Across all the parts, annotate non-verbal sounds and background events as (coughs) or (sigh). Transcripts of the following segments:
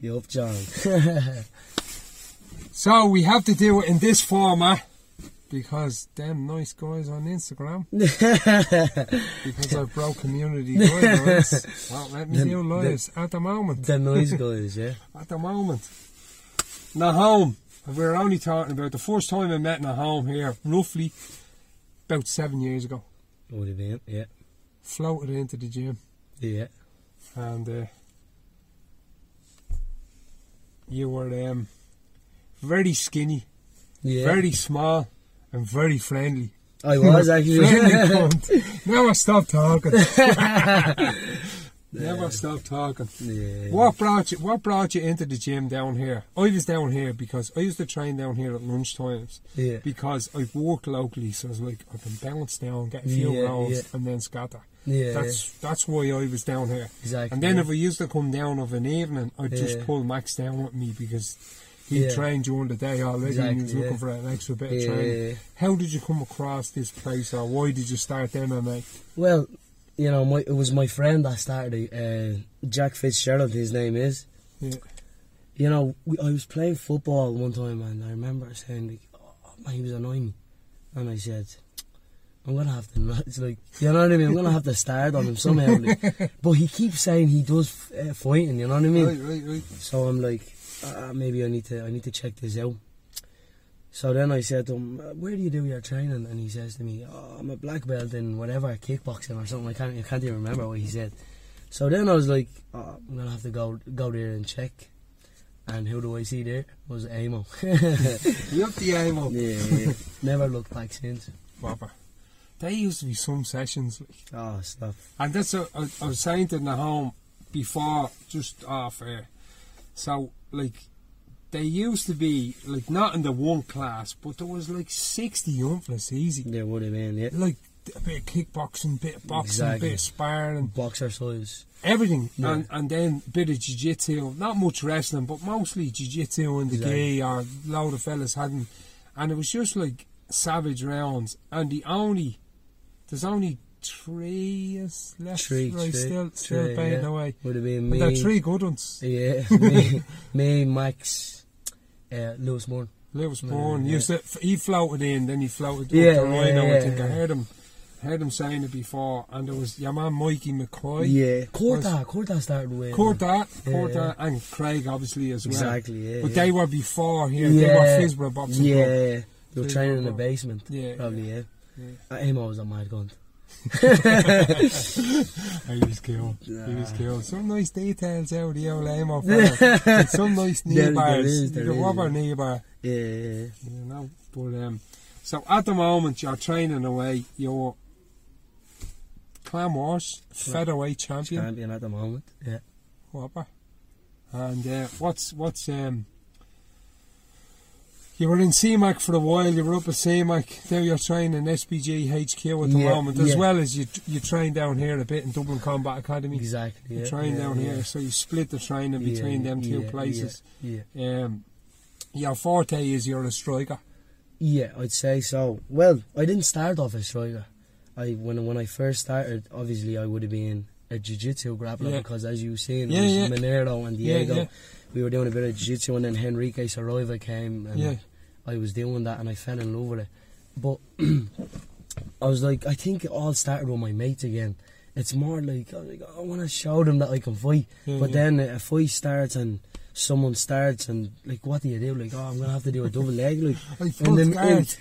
Yup, John. (laughs) So we have to do it in this format because them nice guys on Instagram. (laughs) because I broke community guidelines. Won't let me The- do lives at the moment. the noise (laughs) guys, yeah. At the moment. Nahom. We were only talking about the first time I met Nahom here, roughly about seven years ago. Would have been, yeah. Floated into the gym Yeah. and uh, you were um, very skinny, Yeah. very small, and very friendly. I was (laughs) actually. Friendly cunt. Never stop talking. (laughs) Never stop talking. yeah. What brought you? What brought you into the gym down here? I was down here because I used to train down here at lunch times Yeah. because I work locally, so I was like I can bounce down, get a few Yeah, rounds, yeah. and then scatter. Yeah. That's that's why I was down here. exactly. And then yeah. if I used to come down of an evening, I'd just Yeah. pull Max down with me because he Yeah. trained during the day already and he was Exactly, looking yeah. for an extra bit of yeah. training. How did you come across this place or why did you start MMA? Well, you know, my, it was my friend that started it. Uh, Jack Fitzgerald, his name is. Yeah. You know, we, I was playing football one time and I remember saying, like, oh, man, he was annoying me. And I said, I'm going to have to, (laughs) it's like, you know what I mean? I'm going to have to start on him somehow. Like. (laughs) But he keeps saying he does uh, fighting, you know what I mean? Right, right, right. So I'm like, uh, maybe I need to I need to check this out. So then I said to him, "Uh, "Where do you do your training?" And he says to me, oh, "I'm a black belt in whatever kickboxing or something." I can't I can't even remember what he said. So then I was like, oh, "I'm gonna have to go go there and check." And who do I see there? Was Amo. (laughs) You up the up. yeah, yeah. Never looked back since. Proper. There used to be some sessions, like, Oh, stuff. and that's what I, I was saying to home before, just off air. So, like, they used to be like not in the one class, but there was like sixty youngflas easy. There would have been, yeah. Like a bit of kickboxing, bit of boxing, Exactly. bit of sparring, Boxer size. everything, Yeah. and and then a bit of jiu-jitsu. Not much wrestling, but mostly jiu-jitsu and the Exactly. gi or a load of fellas hadn't, and it was just like savage rounds. And the only there's only three is left, Three, right? three, still, still three, paying yeah. away. Would have been But me. they're three good ones. Yeah, (laughs) me, me, Max, uh, Lewis Moore. Lewis Yeah, Bourne yeah. used he floated in, then he floated Yeah, up to yeah, Rhino. I yeah, think I heard him, heard him saying it before. And there was your man Mikey McCoy. Yeah, Corta, Corta started with. Court that, Yeah, Court yeah. that, and Craig obviously as well. Exactly, yeah. But yeah. they were before here. yeah, They were Phibsborough Boxing Yeah, Club. they were training in the basement. Yeah, Probably, yeah. yeah. Uh, Amo was a mad He was cool. He was killed. Some nice details out of the old Amo fella. And Some nice knee There- there bars. is, you can is, rub our yeah. Yeah, yeah, you know. But um, so at the moment you're training away. You're Clan Wars featherweight champion. Champion at the moment. Yeah. Whopper. And uh, what's what's um you were in CMAC for a while, you were up at CMAC, now you're training SBG HQ at the Yeah, moment, as yeah. well as you you train down here a bit in Dublin Combat Academy. Exactly. You Yeah, train yeah, down here, so you split the training between them two places. Yeah, yeah. Um your forte is you're a striker. Yeah, I'd say so. Well, I didn't start off as a striker. I when when I first started, obviously I would have been a jiu-jitsu grappler because as you seen, Yeah, it was. Monero and Diego. We were doing a bit of jiu-jitsu and then Henrique Saraiva came and Yeah. I was doing that and I fell in love with it. But (clears throat) I was like, I think it all started with my mates again. It's more like, I, like, I want to show them that I can fight. Yeah, but yeah. then a fight starts and someone starts and like, what do you do? Like, oh, I'm gonna have to do a double leg, like (laughs) in the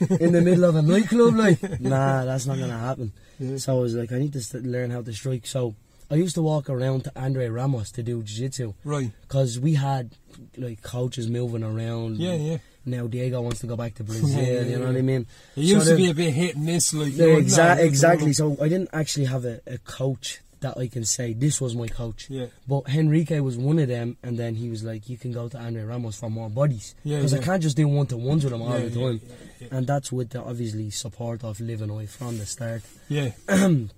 in, (laughs) in the middle of a nightclub. Like, nah, that's not gonna happen. Yeah. So I was like, I need to st- learn how to strike. So I used to walk around to Andre Ramos to do jiu-jitsu Right. because we had like coaches moving around. Yeah, yeah. Now Diego wants to go back to (laughs) Brazil. Yeah, you know yeah. what I mean? It used So to then- be a bit hit and miss like Yeah, exa- exactly. So I didn't actually have a, a coach that I can say this was my coach. Yeah. But Henrique was one of them, and then he was like, "You can go to Andre Ramos for more bodies Yeah, because yeah. I can't just do one to ones with him all Yeah, the time." And that's with the obviously support of Living from the start. Yeah. (clears throat) (clears throat)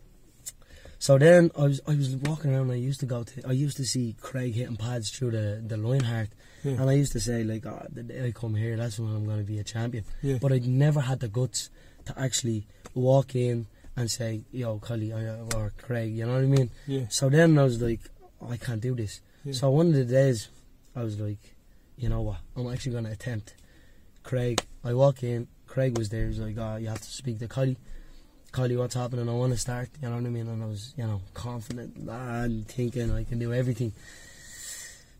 So then I was I was walking around. I used to go to I used to see Craig hitting pads through the the Lionheart, Yeah. and I used to say like, oh, the day I come here, that's when I'm going to be a champion. Yeah. But I never had the guts to actually walk in and say, yo, Cully or, or Craig, you know what I mean? Yeah. So then I was like, oh, I can't do this. Yeah. So one of the days, I was like, you know what? I'm actually going to attempt. Craig, I walk in. Craig was there. He's like, oh, you have to speak to Kylie. Kylie, what's happening? I want to start. You know what I mean? And I was, you know, confident and thinking I can do everything.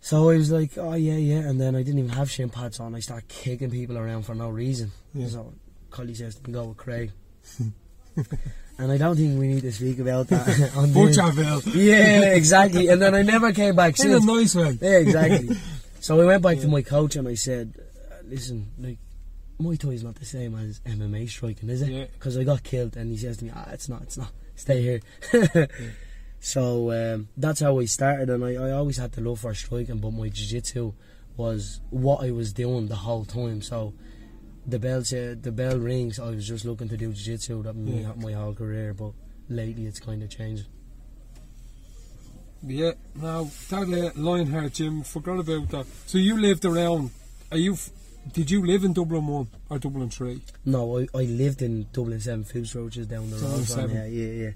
So I was like, oh yeah, yeah. And then I didn't even have shin pads on. I started kicking people around for no reason. Yeah. So Kylie says to go with Craig. (laughs) and I don't think we need to speak about that. (laughs) (laughs) on the- Butcherville. yeah, exactly. And then I never came back In a nice way. Yeah, exactly. so I went back to my coach and I said, listen, like, Muay Thai is not the same as MMA striking, is it? Yeah. Because I got killed and he says to me, ah, it's not, it's not. Stay here. (laughs) So um, that's how I started and I, I always had the love for striking, but my jiu-jitsu was what I was doing the whole time. So the bell said, the bell rings, I was just looking to do jiu-jitsu that my, Yeah. my whole career, but lately it's kind of changed. Yeah, now that uh, Lionheart Jim, forgot about that. So you lived around. Are you? F- did you live in Dublin one or Dublin three? No, I, I lived in Dublin 7 Phipps Road, just down the road from here. Yeah, yeah.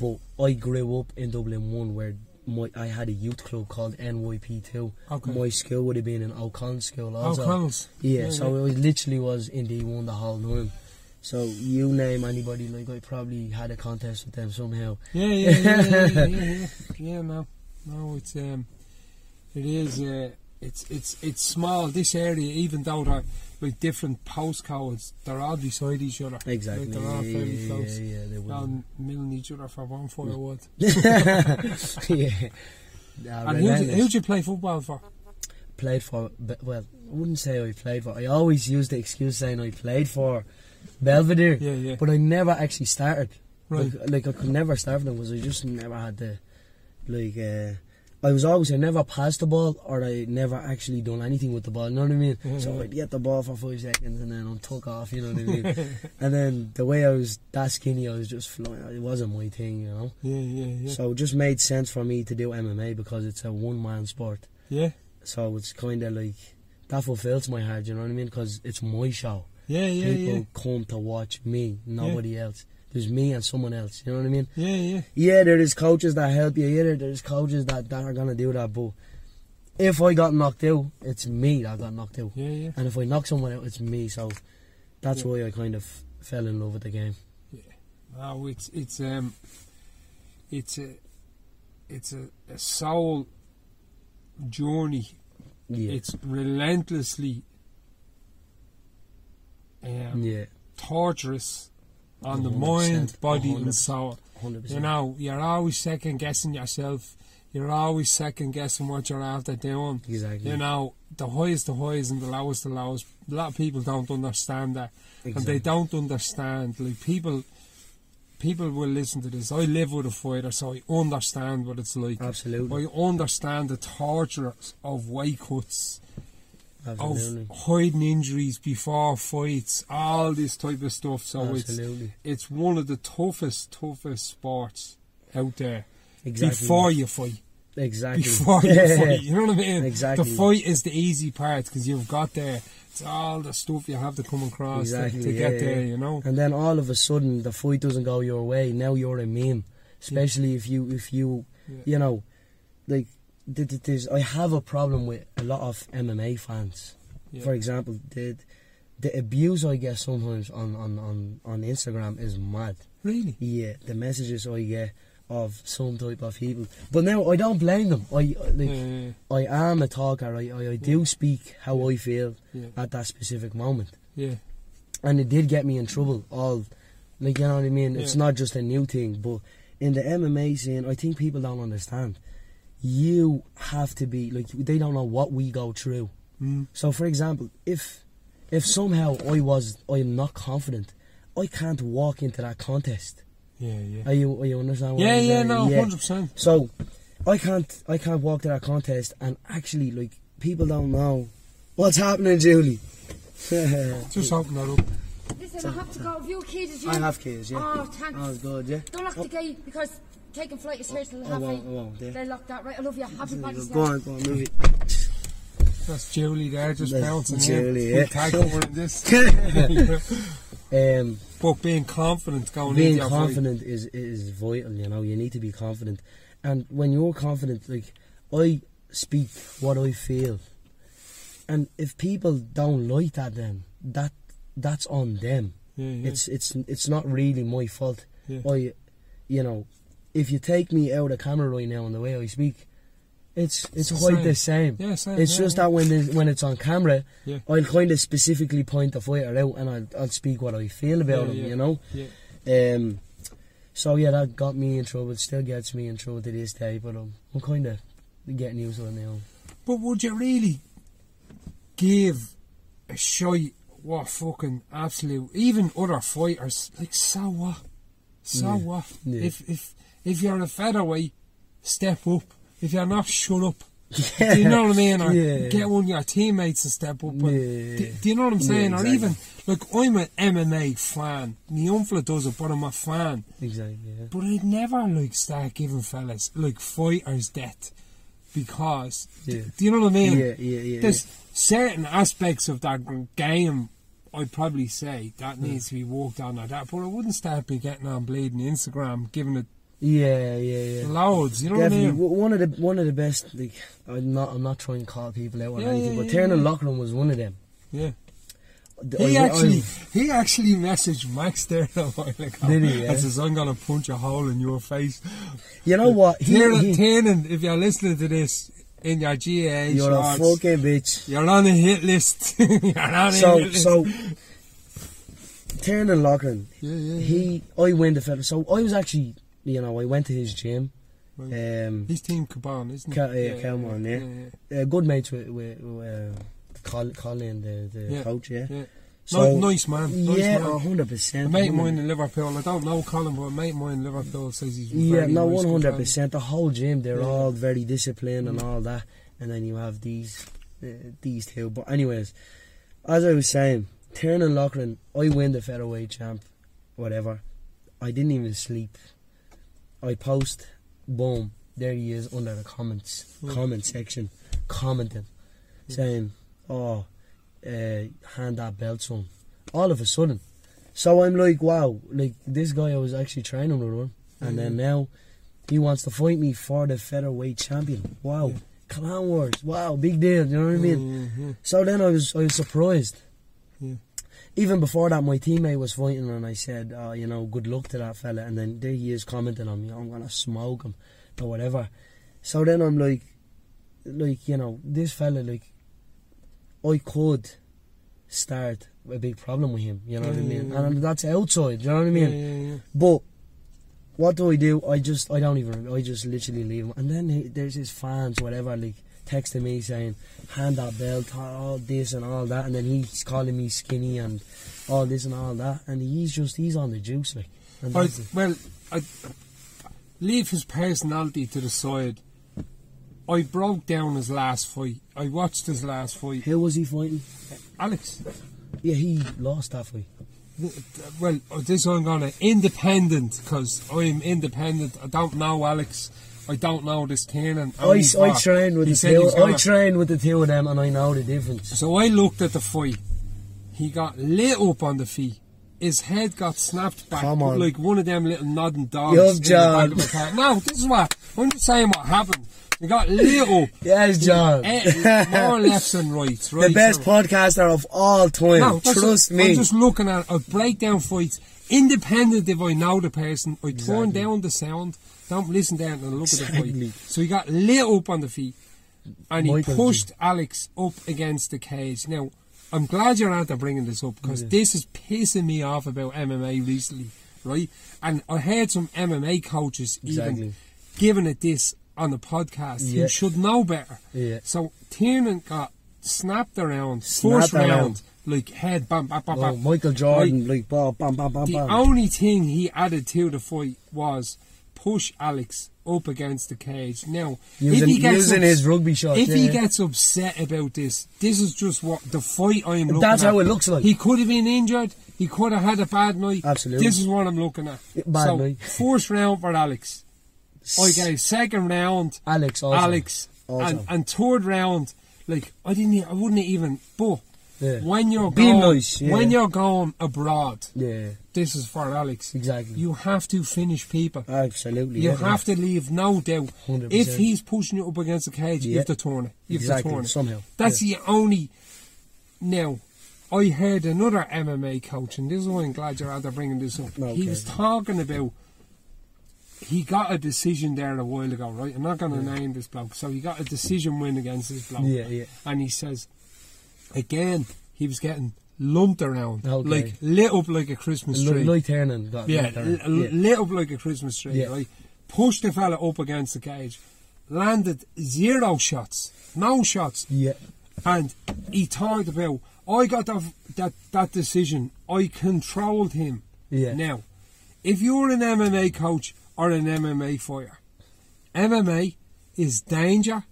But I grew up in Dublin 1 where my I had a youth club called NYP2. Okay. My school would have been in O'Connell School also. Connells. yeah, yeah, so yeah. I literally was in D1 the whole time. So you name anybody, like I probably had a contest with them somehow. Yeah, yeah, yeah, yeah, yeah, yeah, (laughs) yeah. Yeah, no, no, it's um, it is. Uh, it's it's it's small. This area, even though they're like different postcodes, they're all beside each other. Exactly. Like, they're all yeah, fairly yeah, close. Yeah, yeah, they would. All milling each other for one firewood. yeah. (laughs) Nah, And who relentless. who'd you play football for? played for, well, I wouldn't say I played for. I always used the excuse saying I played for Belvedere, Yeah, yeah. but I never actually started. Right. Like, like I could never start for them because I just never had the, like, uh, I was always I never passed the ball or I never actually done anything with the ball. You know what I mean? Yeah, so. I'd get the ball for five seconds and then I'm took off. You know what I mean? (laughs) and then the way I was that skinny, I was just flying. It wasn't my thing, you know. Yeah, yeah, yeah. So it just made sense for me to do MMA because it's a one man sport. yeah, So it's kind of like that fulfills my heart. You know what I mean? Because it's my show. yeah, yeah, People yeah. come to watch me, nobody else. There's me and someone else. You know what I mean? Yeah, yeah. Yeah, there is coaches that help you. Yeah, there's coaches that, that are gonna do that. But if I got knocked out, it's me that got knocked out. Yeah, yeah. And if I knock someone out, it's me. So that's Yeah. why I kind of fell in love with the game. Yeah. Oh, it's it's um, it's a it's a, a soul journey. Yeah, It's relentlessly um, yeah, torturous on the mind, body, and 100%. soul. hundred You know, you're always second guessing yourself. You're always second guessing what you're after doing. Exactly. You know, the highest the highs and the lowest the lows. A lot of people don't understand that. and they don't understand. Like people, people will listen to this. I live with a fighter, so I understand what it's like. Absolutely. I understand the torture of weight cuts, Absolutely. of hiding injuries before fights, all this type of stuff. So it's Absolutely. it's one of the toughest, toughest sports out there. Exactly. Before you fight, Exactly. before you (laughs) fight, you know what I mean? Exactly. The fight is the easy part because you've got there. It's all the stuff you have to come across to- Exactly, to, yeah, get there. You know. And then all of a sudden the fight doesn't go your way. Now you're a meme, especially if you if you Yeah. you know like there's I have a problem with a lot of MMA fans. Yeah. For example, the the abuse I get sometimes on on on on Instagram is mad. Really? Yeah, the messages I get of some type of people. But now I don't blame them. I like Yeah, I am a talker. I I, I do speak how I feel yeah, at that specific moment yeah, and it did get me in trouble. All like you know what I mean. It's not just a new thing, but in the MMA scene, I think people don't understand. You have to be like they don't know what we go through. mm, So, for example, if if somehow I was I'm not confident, I can't walk into that contest. yeah, yeah. Are you are you understand? What Yeah, I'm yeah, saying? no, hundred percent. So, I can't I can't walk to that contest, and actually, like people don't know what's happening, Julie. (laughs) Just open that up. Listen, I have to go. Have you key to you? I have kids, yeah. Oh, thanks. Oh, good, yeah. Don't lock the gate because taking flight is here till I half won't, eight. I won't, yeah. They lock that, right? I love you. Happy Paddy's Go Day. on, go on, move it. That's Julie there, just That's bouncing Julie, in. yeah. We tag (laughs) over in this. (laughs) Um, but being confident going being into your fight. confident is is vital. You know, you need to be confident, and when you're confident, like I speak what I feel, and if people don't like that, then that that's on them. Yeah, yeah. It's it's it's not really my fault. Yeah. I, you know, if you take me out of camera right now and the way I speak, it's it's the quite same. the same. yeah, same, It's yeah, just yeah. that when the, when it's on camera, Yeah. I'll kind of specifically point the fighter out and I'll, I'll speak what I feel about him, you know. Yeah. Um, so yeah, that got me in trouble. Still gets me in trouble to this day, but I'm, I'm kind of getting used to it now. But would you really give a shite what fucking absolute even other fighters like so what? So Yeah. what? Yeah. If if if you're a featherweight, step up. If you're not, shut up. (laughs) Do you know what I mean? Or Yeah. get one of your teammates to step up. Yeah. do, do you know what I'm Yeah, saying? Or even like I'm an MMA fan. My does it, but I'm a fan. Exactly. Yeah. But I'd never like start giving fellas like fighters death because Yeah. do you know what I mean? Yeah, yeah, yeah. There's certain aspects of that game I'd probably say that needs to be walked on like that, but I wouldn't start be getting on bleeding Instagram, giving it yeah, yeah, yeah. loads. You know Definitely, what I mean? one of the one of the best. Like, I'm not I'm not trying to call people out or Yeah, anything, yeah, but Tiernan yeah. Loughlin was one of them. Yeah. I- He I- actually, he actually messaged Max there (laughs) a while ago. Did he, yeah? And says, "I'm gonna punch a hole in your face." you know what? He, Tiernan, he- Tiernan, if you're listening to this in your GA you're a fucking bitch. You're on a hit list. (laughs) You're on a So hit list. so. Tiernan Loughlin, yeah, yeah, yeah. he I win the fella. So I was actually, you know, I went to his gym. Right. Um, He's Team Kaobon, isn't he? Ca- yeah, Kaobon, yeah. uh, good mates with with, with uh, Colin, the the Yeah. coach. Yeah. yeah. So- Ni- nice man. Nice yeah, man. hundred percent. mate mine in Liverpool, I don't know Colin, but a mate of mine in Liverpool says he's Yeah, no, nice, one hundred percent. The whole gym, they're Yeah. all very disciplined and Mm. all that, and then you have these, uh, these two. But anyways, as I was saying, Tiernan Loughlin, I win the featherweight champ, whatever. I didn't even sleep. I post, boom, there he is under the comments, Mm. comment section, commenting, saying, "Oh, uh, hand that belt, son." All of a sudden, so I'm like, wow, like this guy I was actually training with him, and then Mhm. now he wants to fight me for the featherweight champion. Wow, Yeah. Clown Wars, wow, big deal. You know what I mean? Mhm. So then I was I was surprised. Yeah. Even before that, my teammate was fighting, and I said, oh, you know, good luck to that fella. And then there he is commenting on me, I'm gonna smoke him, or whatever. So then I'm like, like you know, this fella, like, I could start a big problem with him. You know what I mean? yeah, yeah. And that's outside. You know what I mean? Yeah, yeah, yeah. But what do I do? I just I don't even I just literally leave him. And then he, there's his fans, whatever, like texting me saying, "Hand that belt, all this and all that," and then he's calling me skinny and all this and all that, and he's just he's on the juice, like. I, well, I leave his personality to the side. I broke down his last fight. I watched his last fight. Who was he fighting? Alex, Yeah, he lost that fight. well, this I'm gonna independent because I'm independent. I don't know Alex. I don't know this Tiernan. I, I trained with he the two. I gonna- with the two of them, and I know the difference. So I looked at the fight. He got lit up on the feet. His head got snapped back on. like one of them little nodding dogs. The John. a. No, this is what I'm just saying. What happened? He got lit up. (laughs) Yes, John. More lefts and rights, (laughs) right? the best So- podcaster of all time. No, Trust it. me. I'm just looking at I break down fights independent if I know the person. I turn Exactly. down the sound. Don't listen down and look at the fight. So he got lit up on the feet, and he Michael pushed Alex up against the cage. Now, I'm glad you're after bringing this up because Yeah. this is pissing me off about MMA recently, right? And I heard some MMA coaches Exactly. even giving it this on the podcast Yeah. who should know better. Yeah. So Tiernan got snapped around, Snapped first around. round, like head bam, bam, bam, Oh, bam. Michael Jordan, like bam, bam, bam, bam, The bam. only thing he added to the fight was push Alex up against the cage. Now, Using, if he gets using ups- his rugby shot. if yeah, he gets upset about this, this is just what the fight I am looking That's at. how it looks like. He could have been injured. He could have had a bad night. Absolutely. This is what I'm looking at. Bad so, night. first round for Alex. Gave second round Alex also. Alex, Also. and and third round, like I didn't, I wouldn't even. But Yeah. when you're going, nice, yeah. when you're going abroad, Yeah, this is for Alex. exactly. You have to finish people. Absolutely. You yeah, have to leave no doubt. 100%. If he's pushing you up against the cage, you Yeah. have to turn it. You have exactly to turn it. somehow. That's the only. Now, I heard another MMA coach, and this is why I'm glad you're either bringing this up. Okay. He was talking about. He got a decision there a while ago, right? I'm not going to name this bloke. So he got a decision win against this bloke. Yeah, yeah. And he says, again, he was getting lumped around, Okay. like lit up like a Christmas tree. Light turning. Got Yeah, yeah. lit up like a Christmas tree, Yeah. right? Pushed the fella up against the cage, landed zero shots, no shots, yeah. and he talked about, I got that, that, that decision, I controlled him. Yeah. Now, if you're an MMA coach or an MMA fighter, MMA is danger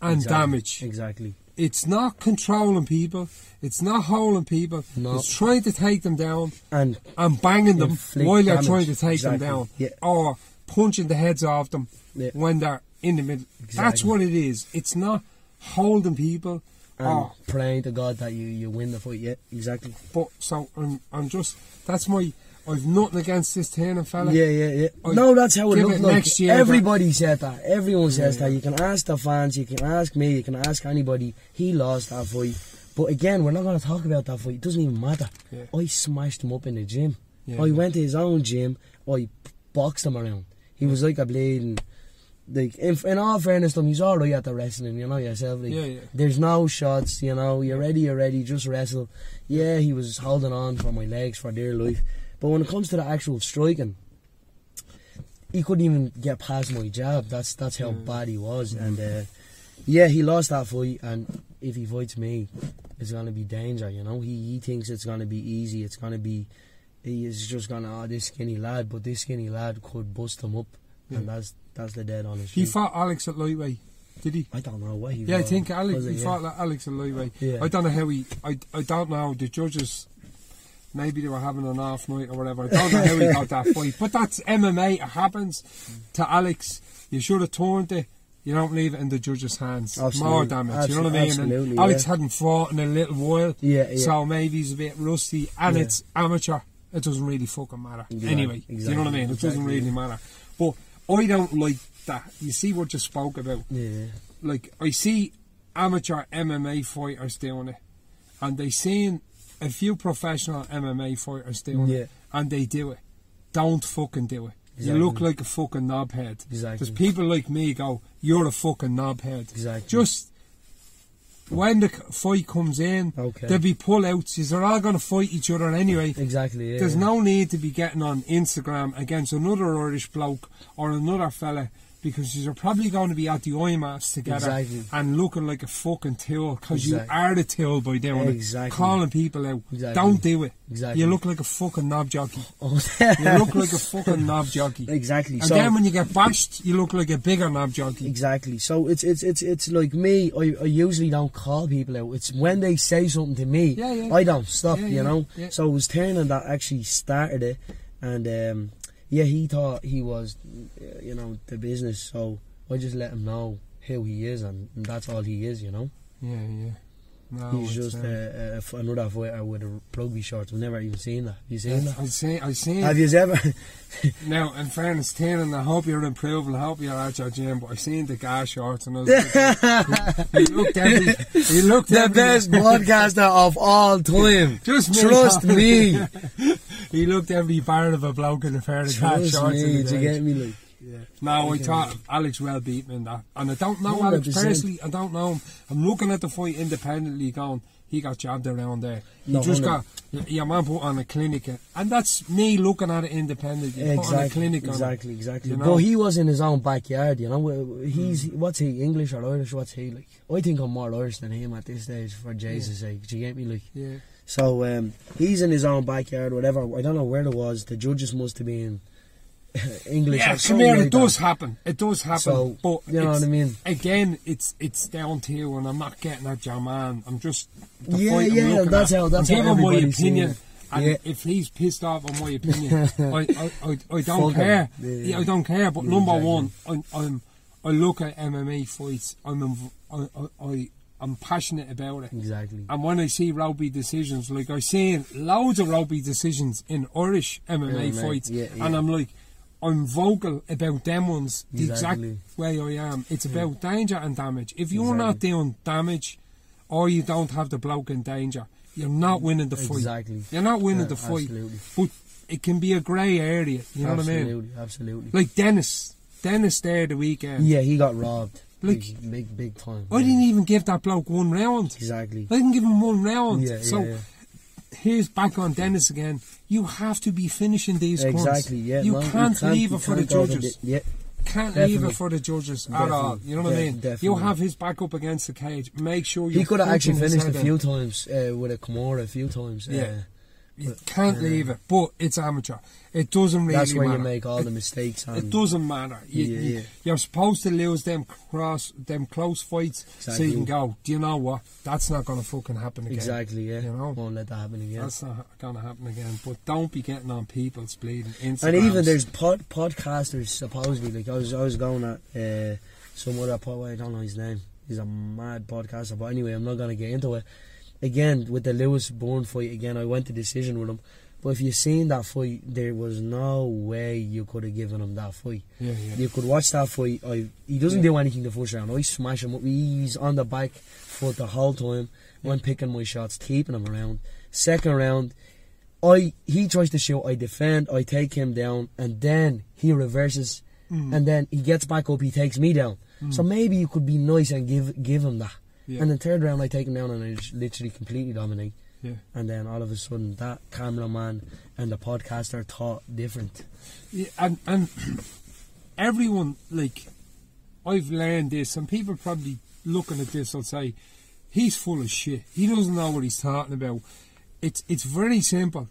and Exactly. damage. Exactly. It's not controlling people, it's not holding people, No. it's trying to take them down And and banging them while you're damage. trying to take Exactly. them down, Yeah. or punching the heads off them Yeah. when they're in the middle. Exactly. That's what it is. It's not holding people. and or, praying to God that you, you win the fight. Yeah, exactly. but so I'm, I'm just that's my. I've nothing against this Tiernan fella. Yeah, yeah, yeah. I no, that's how it looked it like. next year, Everybody said that. Everyone says Yeah. that. You can ask the fans, you can ask me, you can ask anybody. He lost that fight. But again, we're not going to talk about that fight. It doesn't even matter. Yeah. I smashed him up in the gym. Yeah, I went to his own gym. I boxed him around. He was like a bleeding. Like in, in all fairness, to him, he's right at the wrestling. You know yourself. Like, Yeah, yeah. There's no shots. You know, you're ready. You're ready. Just wrestle. Yeah, he was holding on for my legs for dear life. But when it comes to the actual striking, he couldn't even get past my jab. That's that's how Mm. bad he was. And uh, yeah, he lost that fight. And if he fights me, it's gonna be danger. You know, he he thinks it's gonna be easy. It's gonna be. He is just gonna oh this skinny lad, but this skinny lad could bust him up, and that's that's the dead honest. He truth. fought Alex at lightweight. Did he? I don't know what he. Yeah, I think Alex. Was it, He yeah? fought like Alex at lightweight. Yeah. I don't know how he. I, I don't know. The judges. Maybe they were having an off night or whatever. I don't know how he got that fight. But that's MMA. It happens to Alex. You should have turned it. You don't leave it in the judge's hands. More Absolutely. damage. You know what I mean? And Absolutely, Alex yeah. hadn't fought in a little while. Yeah, yeah. So maybe he's a bit rusty and Yeah. it's amateur. It doesn't really fucking matter. Exactly, Anyway, you know what I mean? It doesn't really matter. But I don't like that. You see what you spoke about? Yeah, like I see amateur MMA fighters doing it, and they seen a few professional MMA fighters doing Yeah. it, and they do it. Don't fucking do it. Exactly. You look like a fucking knobhead. Exactly. Because people like me go, "You're a fucking knobhead." Exactly. Just when the fight comes in, Okay. there'll be pull-outs. They're all going to fight each other anyway. exactly. Yeah. There's no need to be getting on Instagram against another Irish bloke or another fella because you're probably going to be at the IMMAFs together Exactly. and looking like a fucking tool because you are the tool by doing Exactly. it. Calling people out. Exactly. Don't do it. Exactly. You look like a fucking knob jockey. (laughs) Oh, You look like a fucking knob jockey. exactly. And so then when you get bashed, you look like a bigger knob jockey. Exactly. So it's it's it's it's like me. I, I usually don't call people out. It's when they say something to me. Yeah, yeah. I don't stop. Yeah, you know. So it was Tiernan that actually started it, and um, yeah, he thought he was, uh, you know, the business. So I just let him know who he is, and, and that's all he is. You know. Yeah, yeah. No, He's just uh, uh, f- another fighter with a rugby shorts. I've never even seen that. Have you seen that? I seen, I've seen. Have you ever? (laughs) Now, in fairness, Tiernan, I hope you're improving. I hope you're at your gym. But I seen the guy shorts and I was (laughs) he, he looked every. He looked the every, best podcaster of all time. (laughs) Just me. Trust me. He looked every bar of a bloke in a pair of shorts. in me. the Do you get me? Like. No, I Okay. thought Alex well beat me in that, and I don't know Alex 100%. personally. I don't know him. I'm looking at the fight independently, going, he got jabbed around there. He No, just got your man put on a clinic, and that's me looking at it independently. A Exactly, clinic on it. exactly, exactly. you know? But he was in his own backyard, you know. He's hmm. what's he English or Irish? What's he like? I think I'm more Irish than him at this stage, for Jesus' sake. Do you get me? Like, Yeah. So um, he's in his own backyard, whatever. I don't know where it was. The judges must have been (laughs) English. Yeah, come here. like It does that. happen. It does happen. So, but you know what I mean? Again, it's it's down to you, and I'm not getting at your man. I'm just the Yeah, fight I'm yeah, that's at. how- that's I'm how giving my opinion. And Yeah. if he's pissed off on my opinion, (laughs) I, I, I, I don't Fuck care. Yeah, Yeah, yeah. I don't care. But Yeah, number exactly. one, I'm, I'm I look at MMA fights. I'm inv- I, I, I I'm passionate about it. Exactly. And when I see rugby decisions, like I seen loads of rugby decisions in Irish MMA, MMA, fights, yeah, and. I'm like, I'm vocal about them ones the Exactly. exact way I am. It's about danger and damage. If you're not doing damage, or you don't have the bloke in danger, you're not winning the fight. Exactly. You're not winning Yeah, the fight. absolutely. But it can be a grey area. You know absolutely, what I mean? Absolutely. Absolutely. Like Dennis, Dennis there the weekend. yeah, he got robbed. Like- big, big, big time. I yeah. didn't even give that bloke one round. Exactly. I didn't give him one round. Yeah, so yeah, yeah. here's back on Dennis again. You have to be finishing these. Exactly. Yeah. You no, can't leave you it for the can't the judges. di- Yeah. Can't leave it for the judges at all. You know what I mean? You definitely. have his back up against the cage. Make sure you. He could have actually finished a few times uh, with a Kimura a few times. Yeah. You can't leave it, but it's amateur. It doesn't really that's where matter. you make all the mistakes. It doesn't matter. You, Yeah, you, yeah. You're supposed to lose them cross, them close fights, so you can go. Do you know what? That's not going to fucking happen again. Exactly. Yeah. You know? Won't let that happen again. That's not going to happen again. But don't be getting on people's bleeding Instagrams. And even there's pod, podcasters supposedly like I was I was going at uh, some other pod I don't know his name. He's a mad podcaster, but anyway, I'm not gonna get into it. Again, with the Lewis Bourne fight, again I went to decision with him. But if you seen that fight, there was no way you could have given him that fight. Yeah, yeah. You could watch that fight. I, he doesn't Yeah. do anything the first round. I smash him up. He's on the back foot the whole time when picking my shots, keeping him around. Second round, I he tries to shoot. I defend. I take him down, and then he reverses, Mm. and then he gets back up. He takes me down. So maybe you could be nice and give give him that. Yeah. And then third round, I take him down, and I just literally completely dominate. Yeah. And then all of a sudden, that cameraman and the podcaster thought different. Yeah, and and (clears throat) everyone like I've learned this, and people probably looking at this will say he's full of shit. He doesn't know what he's talking about. It's it's very simple: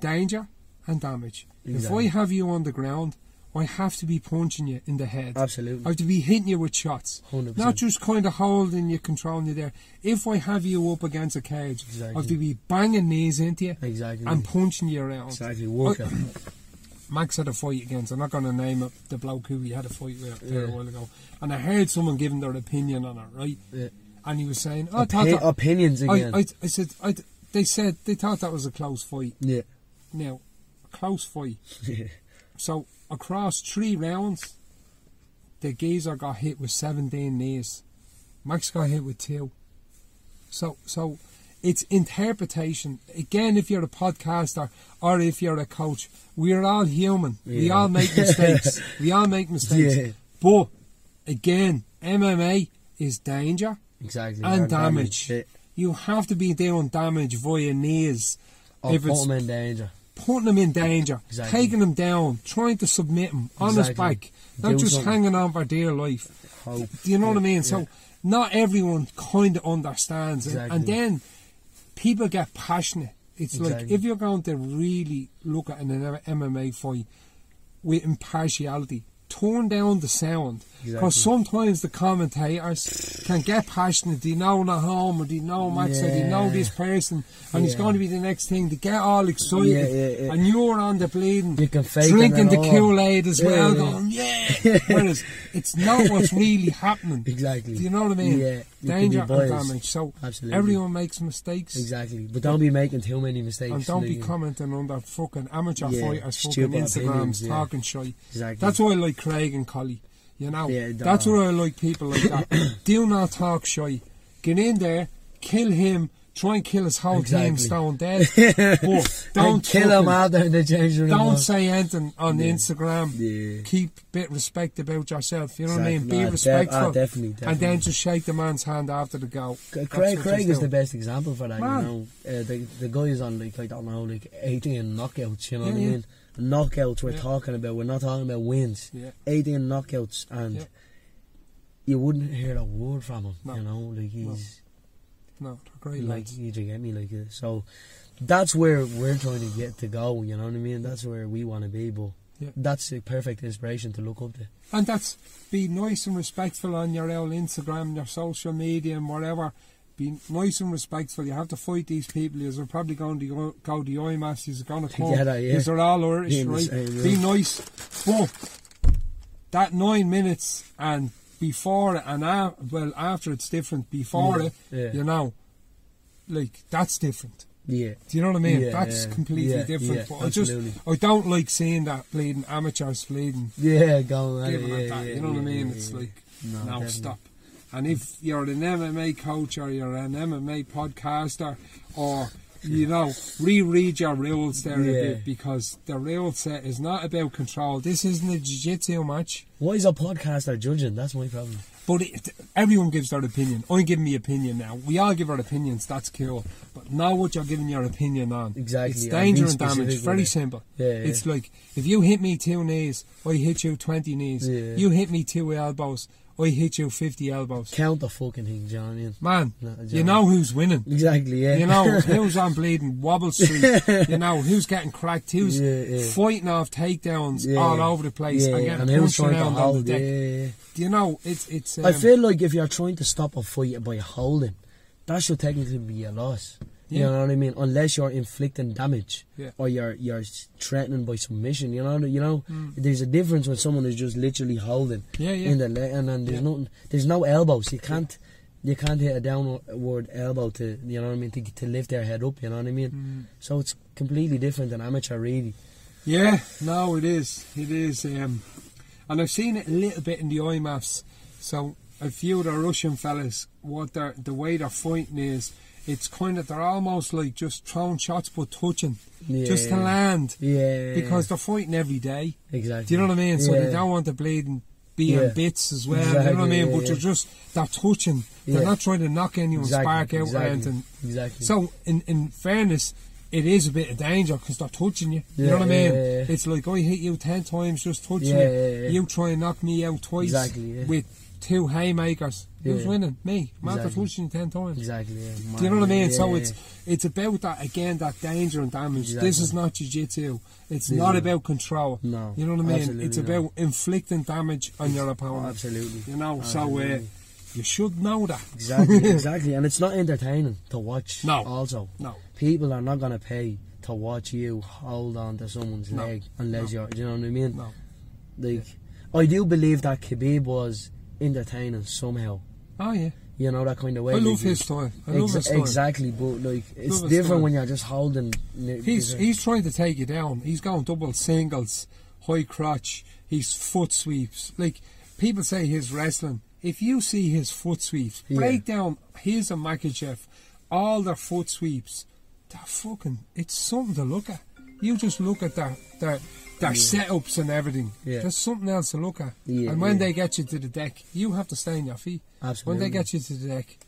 danger and damage. Exactly. If I have you on the ground, I have to be punching you in the head. Absolutely. I have to be hitting you with shots, 100%. not just kind of holding you, controlling you there. If I have you up against a cage, exactly. I have to be banging knees into you Exactly. and punching you around. Exactly. Work I-. (coughs) Max had a fight against. I'm not going to name it, the bloke who he had a fight with there a while ago, and I heard someone giving their opinion on it, right? Yeah. And he was saying, "Oh, Opi- that." opinions again. I, I, I said, I, they said they thought that was a close fight. yeah. Now, a close fight. (laughs) So across three rounds, the geezer got hit with 17 knees. Max got hit with two. So, so it's interpretation. Again, if you're a podcaster or if you're a coach, we're all human. We all make mistakes. (laughs) we all make mistakes. Yeah. But again, MMA is danger exactly. and damage. Yeah. You have to be doing damage via knees. Or if put it's them in danger. Putting them in danger, Exactly. taking them down, trying to submit them on his Exactly. back, not Do just something. hanging on for dear life. Hope. Do you know what I Yeah, mean? yeah. So not everyone kind of understands, and- and then people get passionate. It's like if you're going to really look at an MMA fight with impartiality, turn down the sound because Exactly. sometimes the commentators can get passionate. You know Nahom or you know Max or do you know this person and he's Yeah. going to be the next thing? They get all excited Yeah, yeah, yeah. and you're on the bleeding You can fake drinking the. Kool Aid as Yeah, well, yeah. going yeah. (laughs) Whereas it's not what's really happening. Exactly. Do you know what I mean? Yeah. Danger and damage. So Absolutely. everyone makes mistakes. Exactly. But don't be making too many mistakes. And don't be commenting on that fucking amateur Yeah, fighters fucking Instagrams opinions, yeah. talking shit. Exactly. That's why I like Craig and Collie. You know, Yeah, that's why I like people like that. (coughs) Do not talk shy. Get in there, kill him, try and kill his whole team stone (laughs) dead. but don't kill him fucking- after in the change room. Don't say anything on Instagram. Yeah. Keep a bit respect about yourself. You know what I mean? Exactly. Be Nah, de- respectful. ah, definitely, And then definitely. just shake the man's hand after the go. Craig, That's Craig is the best example for that, Man. you know. Uh, the the guy is on like I don't know, like eighteen knockouts, you know what I Yeah, yeah. mean? Knockouts we're Yeah. talking about, we're not talking about wins. Yeah. Eighteen knockouts and Yeah. you wouldn't hear a word from him, No. you know, like he's No, they're great like you get me like uh, so that's where we're trying to get to go, you know what I mean? That's where we wanna be, but Yeah. that's a perfect inspiration to look up to. And that's be nice and respectful on your own Instagram, your social media, and whatever. Be nice and respectful. You have to fight these people. You're probably going to go, go to IMAS. You're going (laughs) to come. Yeah. These are all Irish, right? same. Be nice. But that nine minutes and before it and a, well after it's different. Before Yeah, it, yeah. you know, like that's different. Yeah. Do you know what I mean? Yeah, that's yeah, completely yeah, different. yeah, but I just. I don't like seeing that bleeding amateurs bleeding Yeah, at it. Yeah, that. yeah, you know what I mean? yeah, it's yeah. like No, now stop. And if you're an MMA coach or you're an MMA podcaster or you know, reread your rules there a bit because the rule set is not about control. This isn't a jiu-jitsu match. Why is a podcaster judging? That's my problem. But it, everyone gives their opinion. I'm giving me opinion now. We all give our opinions. That's cool. But know what you're giving your opinion on. Exactly, It's danger and damage. Very it. simple. Yeah, yeah. It's like if you hit me two knees, I hit you twenty knees. Yeah. You hit me two elbows, I hit you fifty elbows. Count the fucking thing, John. Man, No, you know who's winning. Exactly, yeah. You know (laughs) who's on bleeding Wobble Street. (laughs) you know who's getting cracked. Who's Yeah, yeah. fighting off takedowns Yeah. all over the place yeah, and getting and punched around on the deck. yeah, yeah. Do you know it's it's. Um, I feel like if you're trying to stop a fight by holding, that should technically be a loss. You Yeah. know what I mean? Unless you're inflicting damage Yeah. or you're you're threatening by submission. You know, you know. Mm. There's a difference when someone is just literally holding Yeah, yeah. in the leg, and then there's Yeah. nothing. There's no elbows. You can't. You can't hit a downward elbow to you know what I mean to to lift their head up. You know what I mean? Mm. So it's completely different than amateur, really. Yeah, no, it is. It is. Um, and I've seen it a little bit in the IMMAFs. So a few of the Russian fellas, what they're, the way they're fighting is, it's kind of, they're almost like just throwing shots but touching, just to land. Yeah, Because they're fighting every day. exactly. Do you know what I mean? So Yeah. they don't want the bleeding be in Yeah. bits as well. you know what I mean? yeah, but yeah. they're just, they're touching. They're Yeah. not trying to knock anyone exactly, spark out or anything. Exactly. So, in, in fairness, it is a bit of danger because they're touching you. you Yeah, know what I mean? yeah, yeah. It's like I hit you ten times just touching Yeah, you. yeah, yeah. You try and knock me out twice Exactly, yeah. with two haymakers. Who's winning? Me. Exactly. you ten times. Exactly. Yeah. Do you know what I mean? Yeah, so yeah, it's it's about that again, that danger and damage. This is not jiu-jitsu. It's Yeah. not about control. No, You know what I mean? absolutely It's not. about inflicting damage on your opponent. absolutely. You know, so uh, you should know that. Exactly, (laughs) exactly. And it's not entertaining to watch. No. Also, No. people are not gonna pay to watch you hold on to someone's No. leg unless No. you're. Do you know what I mean? No. Like, I do believe that Khabib was entertaining somehow. Oh yeah. You know that kind of way. I love his style. I love Exa- his style. Exactly, but like it's Love different when you're just holding. He's he's trying to take you down. He's going double singles, high crotch. He's foot sweeps. Like people say, his wrestling. If you see his foot sweeps, Yeah. break down his and Makhachev, all their foot sweeps. They're fucking. It's something to look at. You just look at that their their setups and everything. Yeah. There's something else to look at. Yeah, and when yeah. they get you to the deck, you have to stay on your feet. absolutely. When they get you to the deck,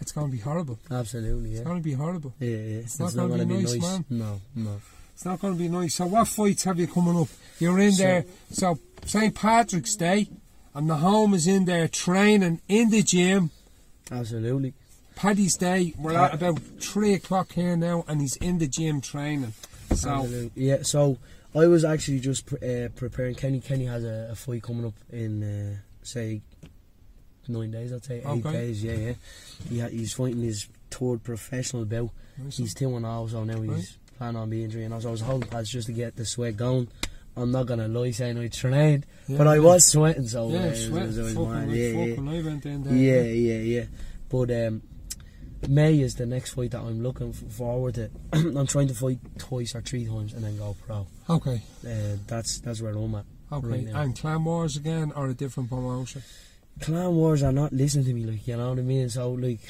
it's going to be horrible. absolutely, yeah. It's going to be horrible. Yeah, yeah. It's, not going to be be nice, nice. man. No, no. It's not going to be nice. So, what fights have you coming up? You're in So- there. So, St. Patrick's Day, and the home is in there training in the gym. Absolutely. Paddy's Day, we're at about three o'clock here now, and he's in the gym training. So, Absolutely. Yeah, so I was actually just pre- uh, preparing. Kenny Kenny has a, a fight coming up in, uh, say, nine days, I'd say. Eight Okay. days, yeah, yeah. He ha- he's fighting his third professional bout. Nice He's 2 and 0, so now he's Right. planning on being 3 and 0. So I was holding pads just to get the sweat going. I'm not going to lie saying I trained, Yeah, but I was sweating, so uh, yeah, it was- sweat, it was always fucking, mad. like Yeah, yeah. I went in there. Yeah, yeah, yeah. But um, May is the next fight that I'm looking forward to. (clears throat) I'm trying to fight twice or three times and then go pro. Okay, Uh, that's that's where I'm at. okay. Right and Clan Wars again, or a different promotion? Clan Wars are not listening to me, like you know what I mean. So like,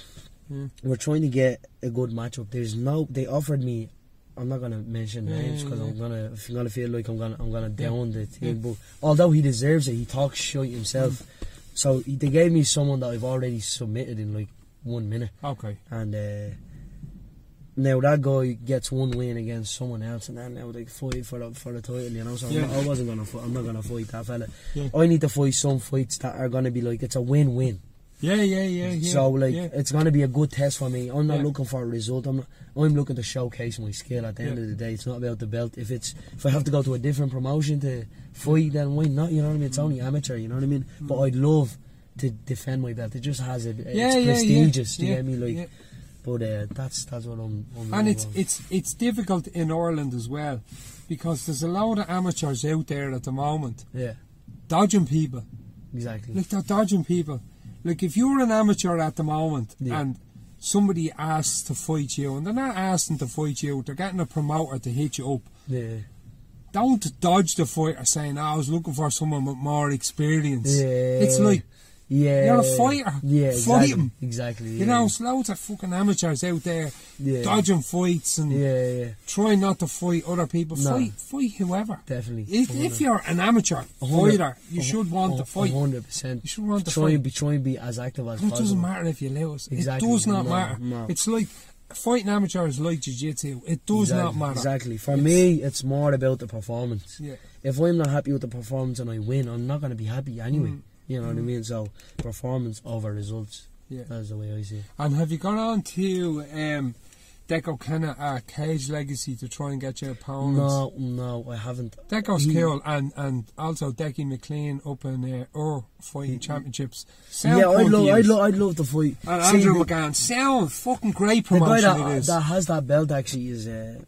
Mm. we're trying to get a good matchup. There's no. They offered me. I'm not gonna mention Yeah, names because yeah. I'm gonna. If I'm gonna feel like I'm gonna. I'm gonna Yeah, down the team. yeah. But although he deserves it, he talks shit himself. So he, they gave me someone that I've already submitted in like one minute. Okay, and uh, now that guy gets one win against someone else, and then now they fight for the for the title. You know, so I'm Yeah. not, I wasn't gonna. Fight, I'm not gonna fight that fella. Yeah. I need to fight some fights that are gonna be like it's a win-win. yeah, yeah, yeah, yeah. so like yeah. it's gonna be a good test for me. I'm not Yeah. looking for a result. I'm not, I'm looking to showcase my skill. At the end Yeah. of the day, it's not about the belt. If it's if I have to go to a different promotion to fight, then why not? You know what I mean? It's only amateur. You know what I mean? But I'd love to defend my belt. It just has a. It's yeah, prestigious. Yeah, you yeah, get me? Like. But uh, that's that's what I'm. I'm And it's it's it's difficult in Ireland as well because there's a lot of amateurs out there at the moment yeah, dodging people exactly. Like they're dodging people. Like if you're an amateur at the moment and somebody asks to fight you, and they're not asking to fight you, they're getting a promoter to hit you up. yeah, Don't dodge the fighter saying, "Oh, "I was looking for someone with more experience." yeah. It's like yeah, you're a fighter. Yeah, Fight exactly. 'em. Exactly. you yeah. know, there's loads of fucking amateurs out there yeah. dodging fights and Yeah, yeah, trying not to fight other people. No. Fight, fight whoever. definitely. If, if you're an amateur fighter, you should want to fight. hundred percent. You should want to Try fight. and be try and be as active as it possible. doesn't matter if you lose. Exactly. It does not No, matter. no. It's like fighting amateurs like jiu-jitsu. It does exactly, not matter. Exactly. For It's- me, it's more about the performance. Yeah. If I'm not happy with the performance and I win, I'm not going to be happy anyway. Mm. You know what I Mm. mean? So performance over results. Yeah. That's the way I see it. And have you gone on to um, Deco Kenna uh, Cage Legacy to try and get your opponents? No, no, I haven't. Deco's He- cool, and, and also Decky McLean up in uh, Ur Fighting Championships. Sound yeah, I'd love, to I'd, use. lo- I'd love to fight. And See, Andrew the- McGann, sound fucking great The guy that, it is. that has that belt actually is, uh,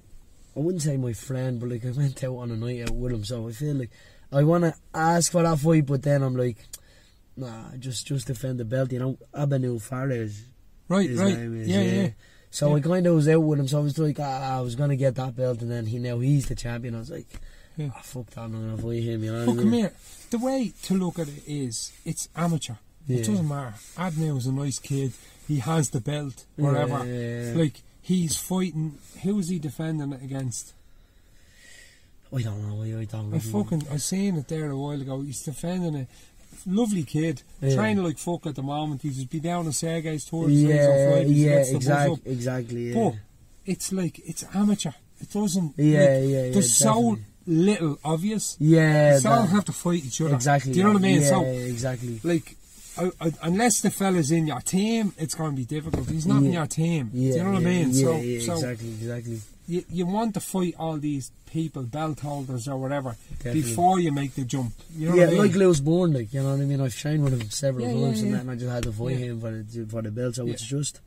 I wouldn't say my friend, but like I went out on a night out with him, so I feel like I want to ask for that fight, but then I'm like, nah, just just defend the belt, you know. Abanu Fares, right, his right. name is, yeah, yeah. So Yeah. I kind of was out with him, so I was like, ah, I was gonna get that belt, and then he now he's the champion. I was like, Yeah. ah, fuck that, I'm gonna fight him, you know. But come here. The way to look at it is, it's amateur. Yeah. It doesn't matter. Adney is a nice kid. He has the belt, whatever. Yeah. Like he's fighting. Who is he defending it against? I don't know. I, don't. I fucking I seen it there a while ago. He's defending a lovely kid, Yeah. trying to like fuck at the moment. He's just be down on Sergei's tours. Yeah, yeah, gets the buzz exactly, exactly. Yeah, But it's like it's amateur. It doesn't. yeah, like, yeah, yeah. There's so little obvious. yeah, They all have to fight each other. exactly. Do you know what I mean? Yeah, So exactly. like I, I, unless the fella's in your team, it's going to be difficult. He's not in your team. Yeah, Do you know what yeah, I mean? Yeah, so, yeah, so exactly, exactly. You, you want to fight all these people, belt holders or whatever, Definitely. before you make the jump. You know yeah, I mean? like Lewis Bourne, like you know what I mean. I've trained with him several Yeah, yeah, times, and yeah. then I just had to fight him for the for the belt. So it's just.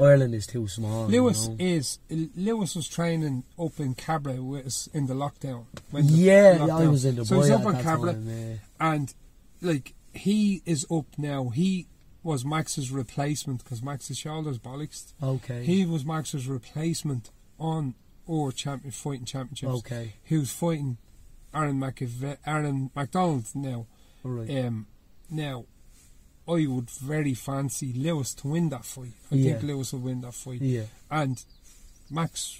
Ireland is too small. you Lewis know. is Lewis was training up in Cabra us in the lockdown. when the Yeah, lockdown. I was in the So he's up in Cabra, time. And like he is up now. He was Max's replacement because Max's shoulders bollocks. Okay. He was Max's replacement on or champion fighting championships. okay. Was fighting Aaron McAve- Aaron McDonald now. All right. Um, now, I would very fancy Lewis to win that fight. I Yeah. think Lewis will win that fight. yeah. And Max,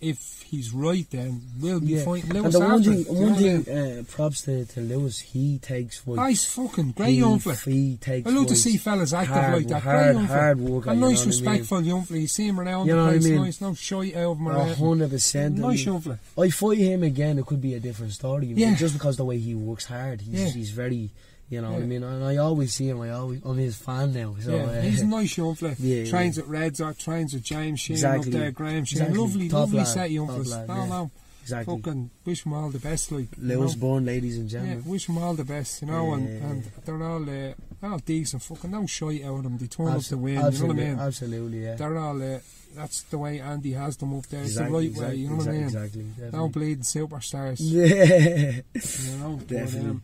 if he's right, then we'll be Yeah. fighting And Lewis the one thing, Do you know one what I mean? thing, uh, props to, to Lewis. He takes fights. Ah, he's fucking great young fella. He takes. I love to see fellas active hard, like that. Hard, great hard. A nice, know I mean? respectful young fella. You see him around You know the what I place, mean? nice, no shite out of him hundred percent. Nice young fella. I fight him again. It could be a different story. Yeah. Just because the way he works hard, he's Yeah. he's very. You know what I mean? And I always see him. I always I'm his fan now. So yeah, uh, he's a (laughs) nice young fella. Yeah, trains at Reds or trains with James Shane Exactly. up there, Graham Shane. Exactly. Lovely, Top lovely lad, set of young top fellas. lad, No, yeah. no. exactly. Fucking wish them all the best, like. you know. Bourne, ladies and gentlemen. Yeah, wish them all the best, you know, and, Yeah. and they're all uh, all decent. Fucking no shite out of them. They turn up Abso- to win. You know what I mean? Absolutely, yeah. They're all. Uh, that's the way Andy has them up there. It's exactly, the right exactly, way. You know exactly, what I mean? Exactly. No definitely. bleeding superstars. Yeah. You know, but, Definitely. um,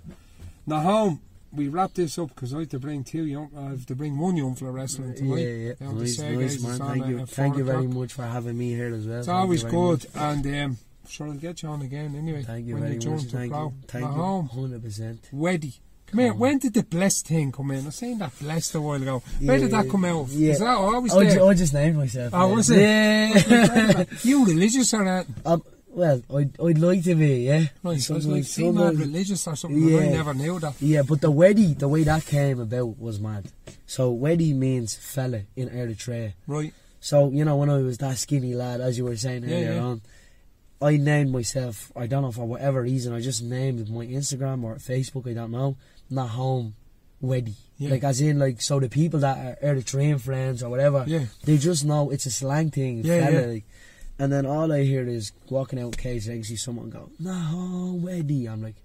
Nahom. We wrap this up because I have to bring two young. I have to bring one young fella wrestling Yeah, tonight. yeah. Down to Nice, nice, man. Thank you, thank you very o'clock. much for having me here as well. It's Thank always good, much. and um, sure I'll get you on again anyway. Thank you when very you much. Thank you. Thank you. Hundred percent. Wedi. Come here, on. when did the blessed thing come in? I seen that blessed a while ago. Where did that come out? Yeah. Is that always I, there? I just named myself. Oh, yeah. was it? Yeah. (laughs) you religious or that? um, well, I'd, I'd like to be, yeah. Right, so it's like female religious or something. I Yeah. never knew that. Yeah, but the Wedi, the way that came about was mad. So Wedi means fella in Eritrea. Right. So, you know, when I was that skinny lad, as you were saying Yeah, earlier yeah. on, I named myself, I don't know, for whatever reason, I just named my Instagram or Facebook, I don't know, Nahom Wedi. Yeah. Like, as in, like, so the people that are Eritrean friends or whatever, Yeah. they just know it's a slang thing, Yeah, fella. yeah. Like, and then all I hear is walking out I see someone go, Nahom Wedi. I'm like,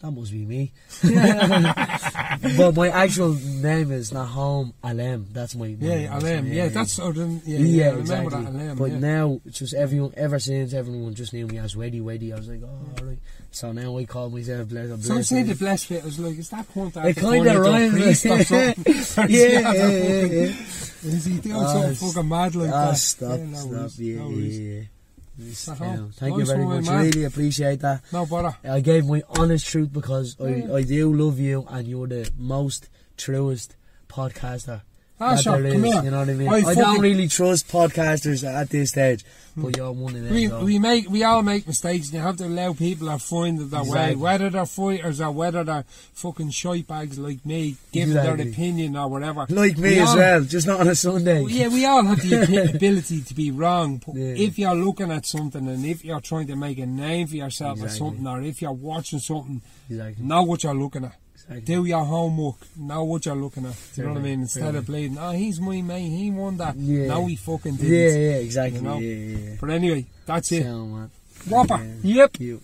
that must be me. (laughs) but my actual name is Nahom Alem. That's my name. Yeah. Alem. Yeah, that's sort of, yeah, yeah, yeah, I remember exactly. that Alem. but yeah. now it's just everyone. Ever since everyone just knew me as Wedi Wedi, I was like, oh, alright. So now I call myself Blessed. So I'm saying the blessed bit, I was like, is that cunt It after kind of going into a rhymes. priest or something? (laughs) (laughs) Or is he yeah, yeah, yeah, yeah. Is he doing Ah, something fucking mad like Ah, that? stop, Yeah, no stop. worries, Yeah, no yeah, worries. Thank you very much. man. Really appreciate that. No bother. I gave my honest truth because Yeah. I, I do love you and you're the most truest podcaster Ah, sure, come is. here. You know what I mean? I I, don't really trust podcasters at this stage, but you're one of them. We, we make we all make mistakes and you have to allow people to find it their way. Whether they're fighters or whether they're fucking shite bags like me, giving their opinion or whatever. like me We as all- well, just not on a Sunday. Well, yeah, we all have the (laughs) ability to be wrong. But Yeah. if you're looking at something and if you're trying to make a name for yourself or something, or if you're watching something, Exactly. know what you're looking at. Exactly. Do your homework. Know what you're looking at. Do you know what I mean? Instead of bleeding, oh, ah, he's my mate, he won that. Yeah. No, he fucking didn't. yeah, exactly. You know? Yeah, yeah. But anyway, that's it. Man. Whopper. Yeah. Yep. You.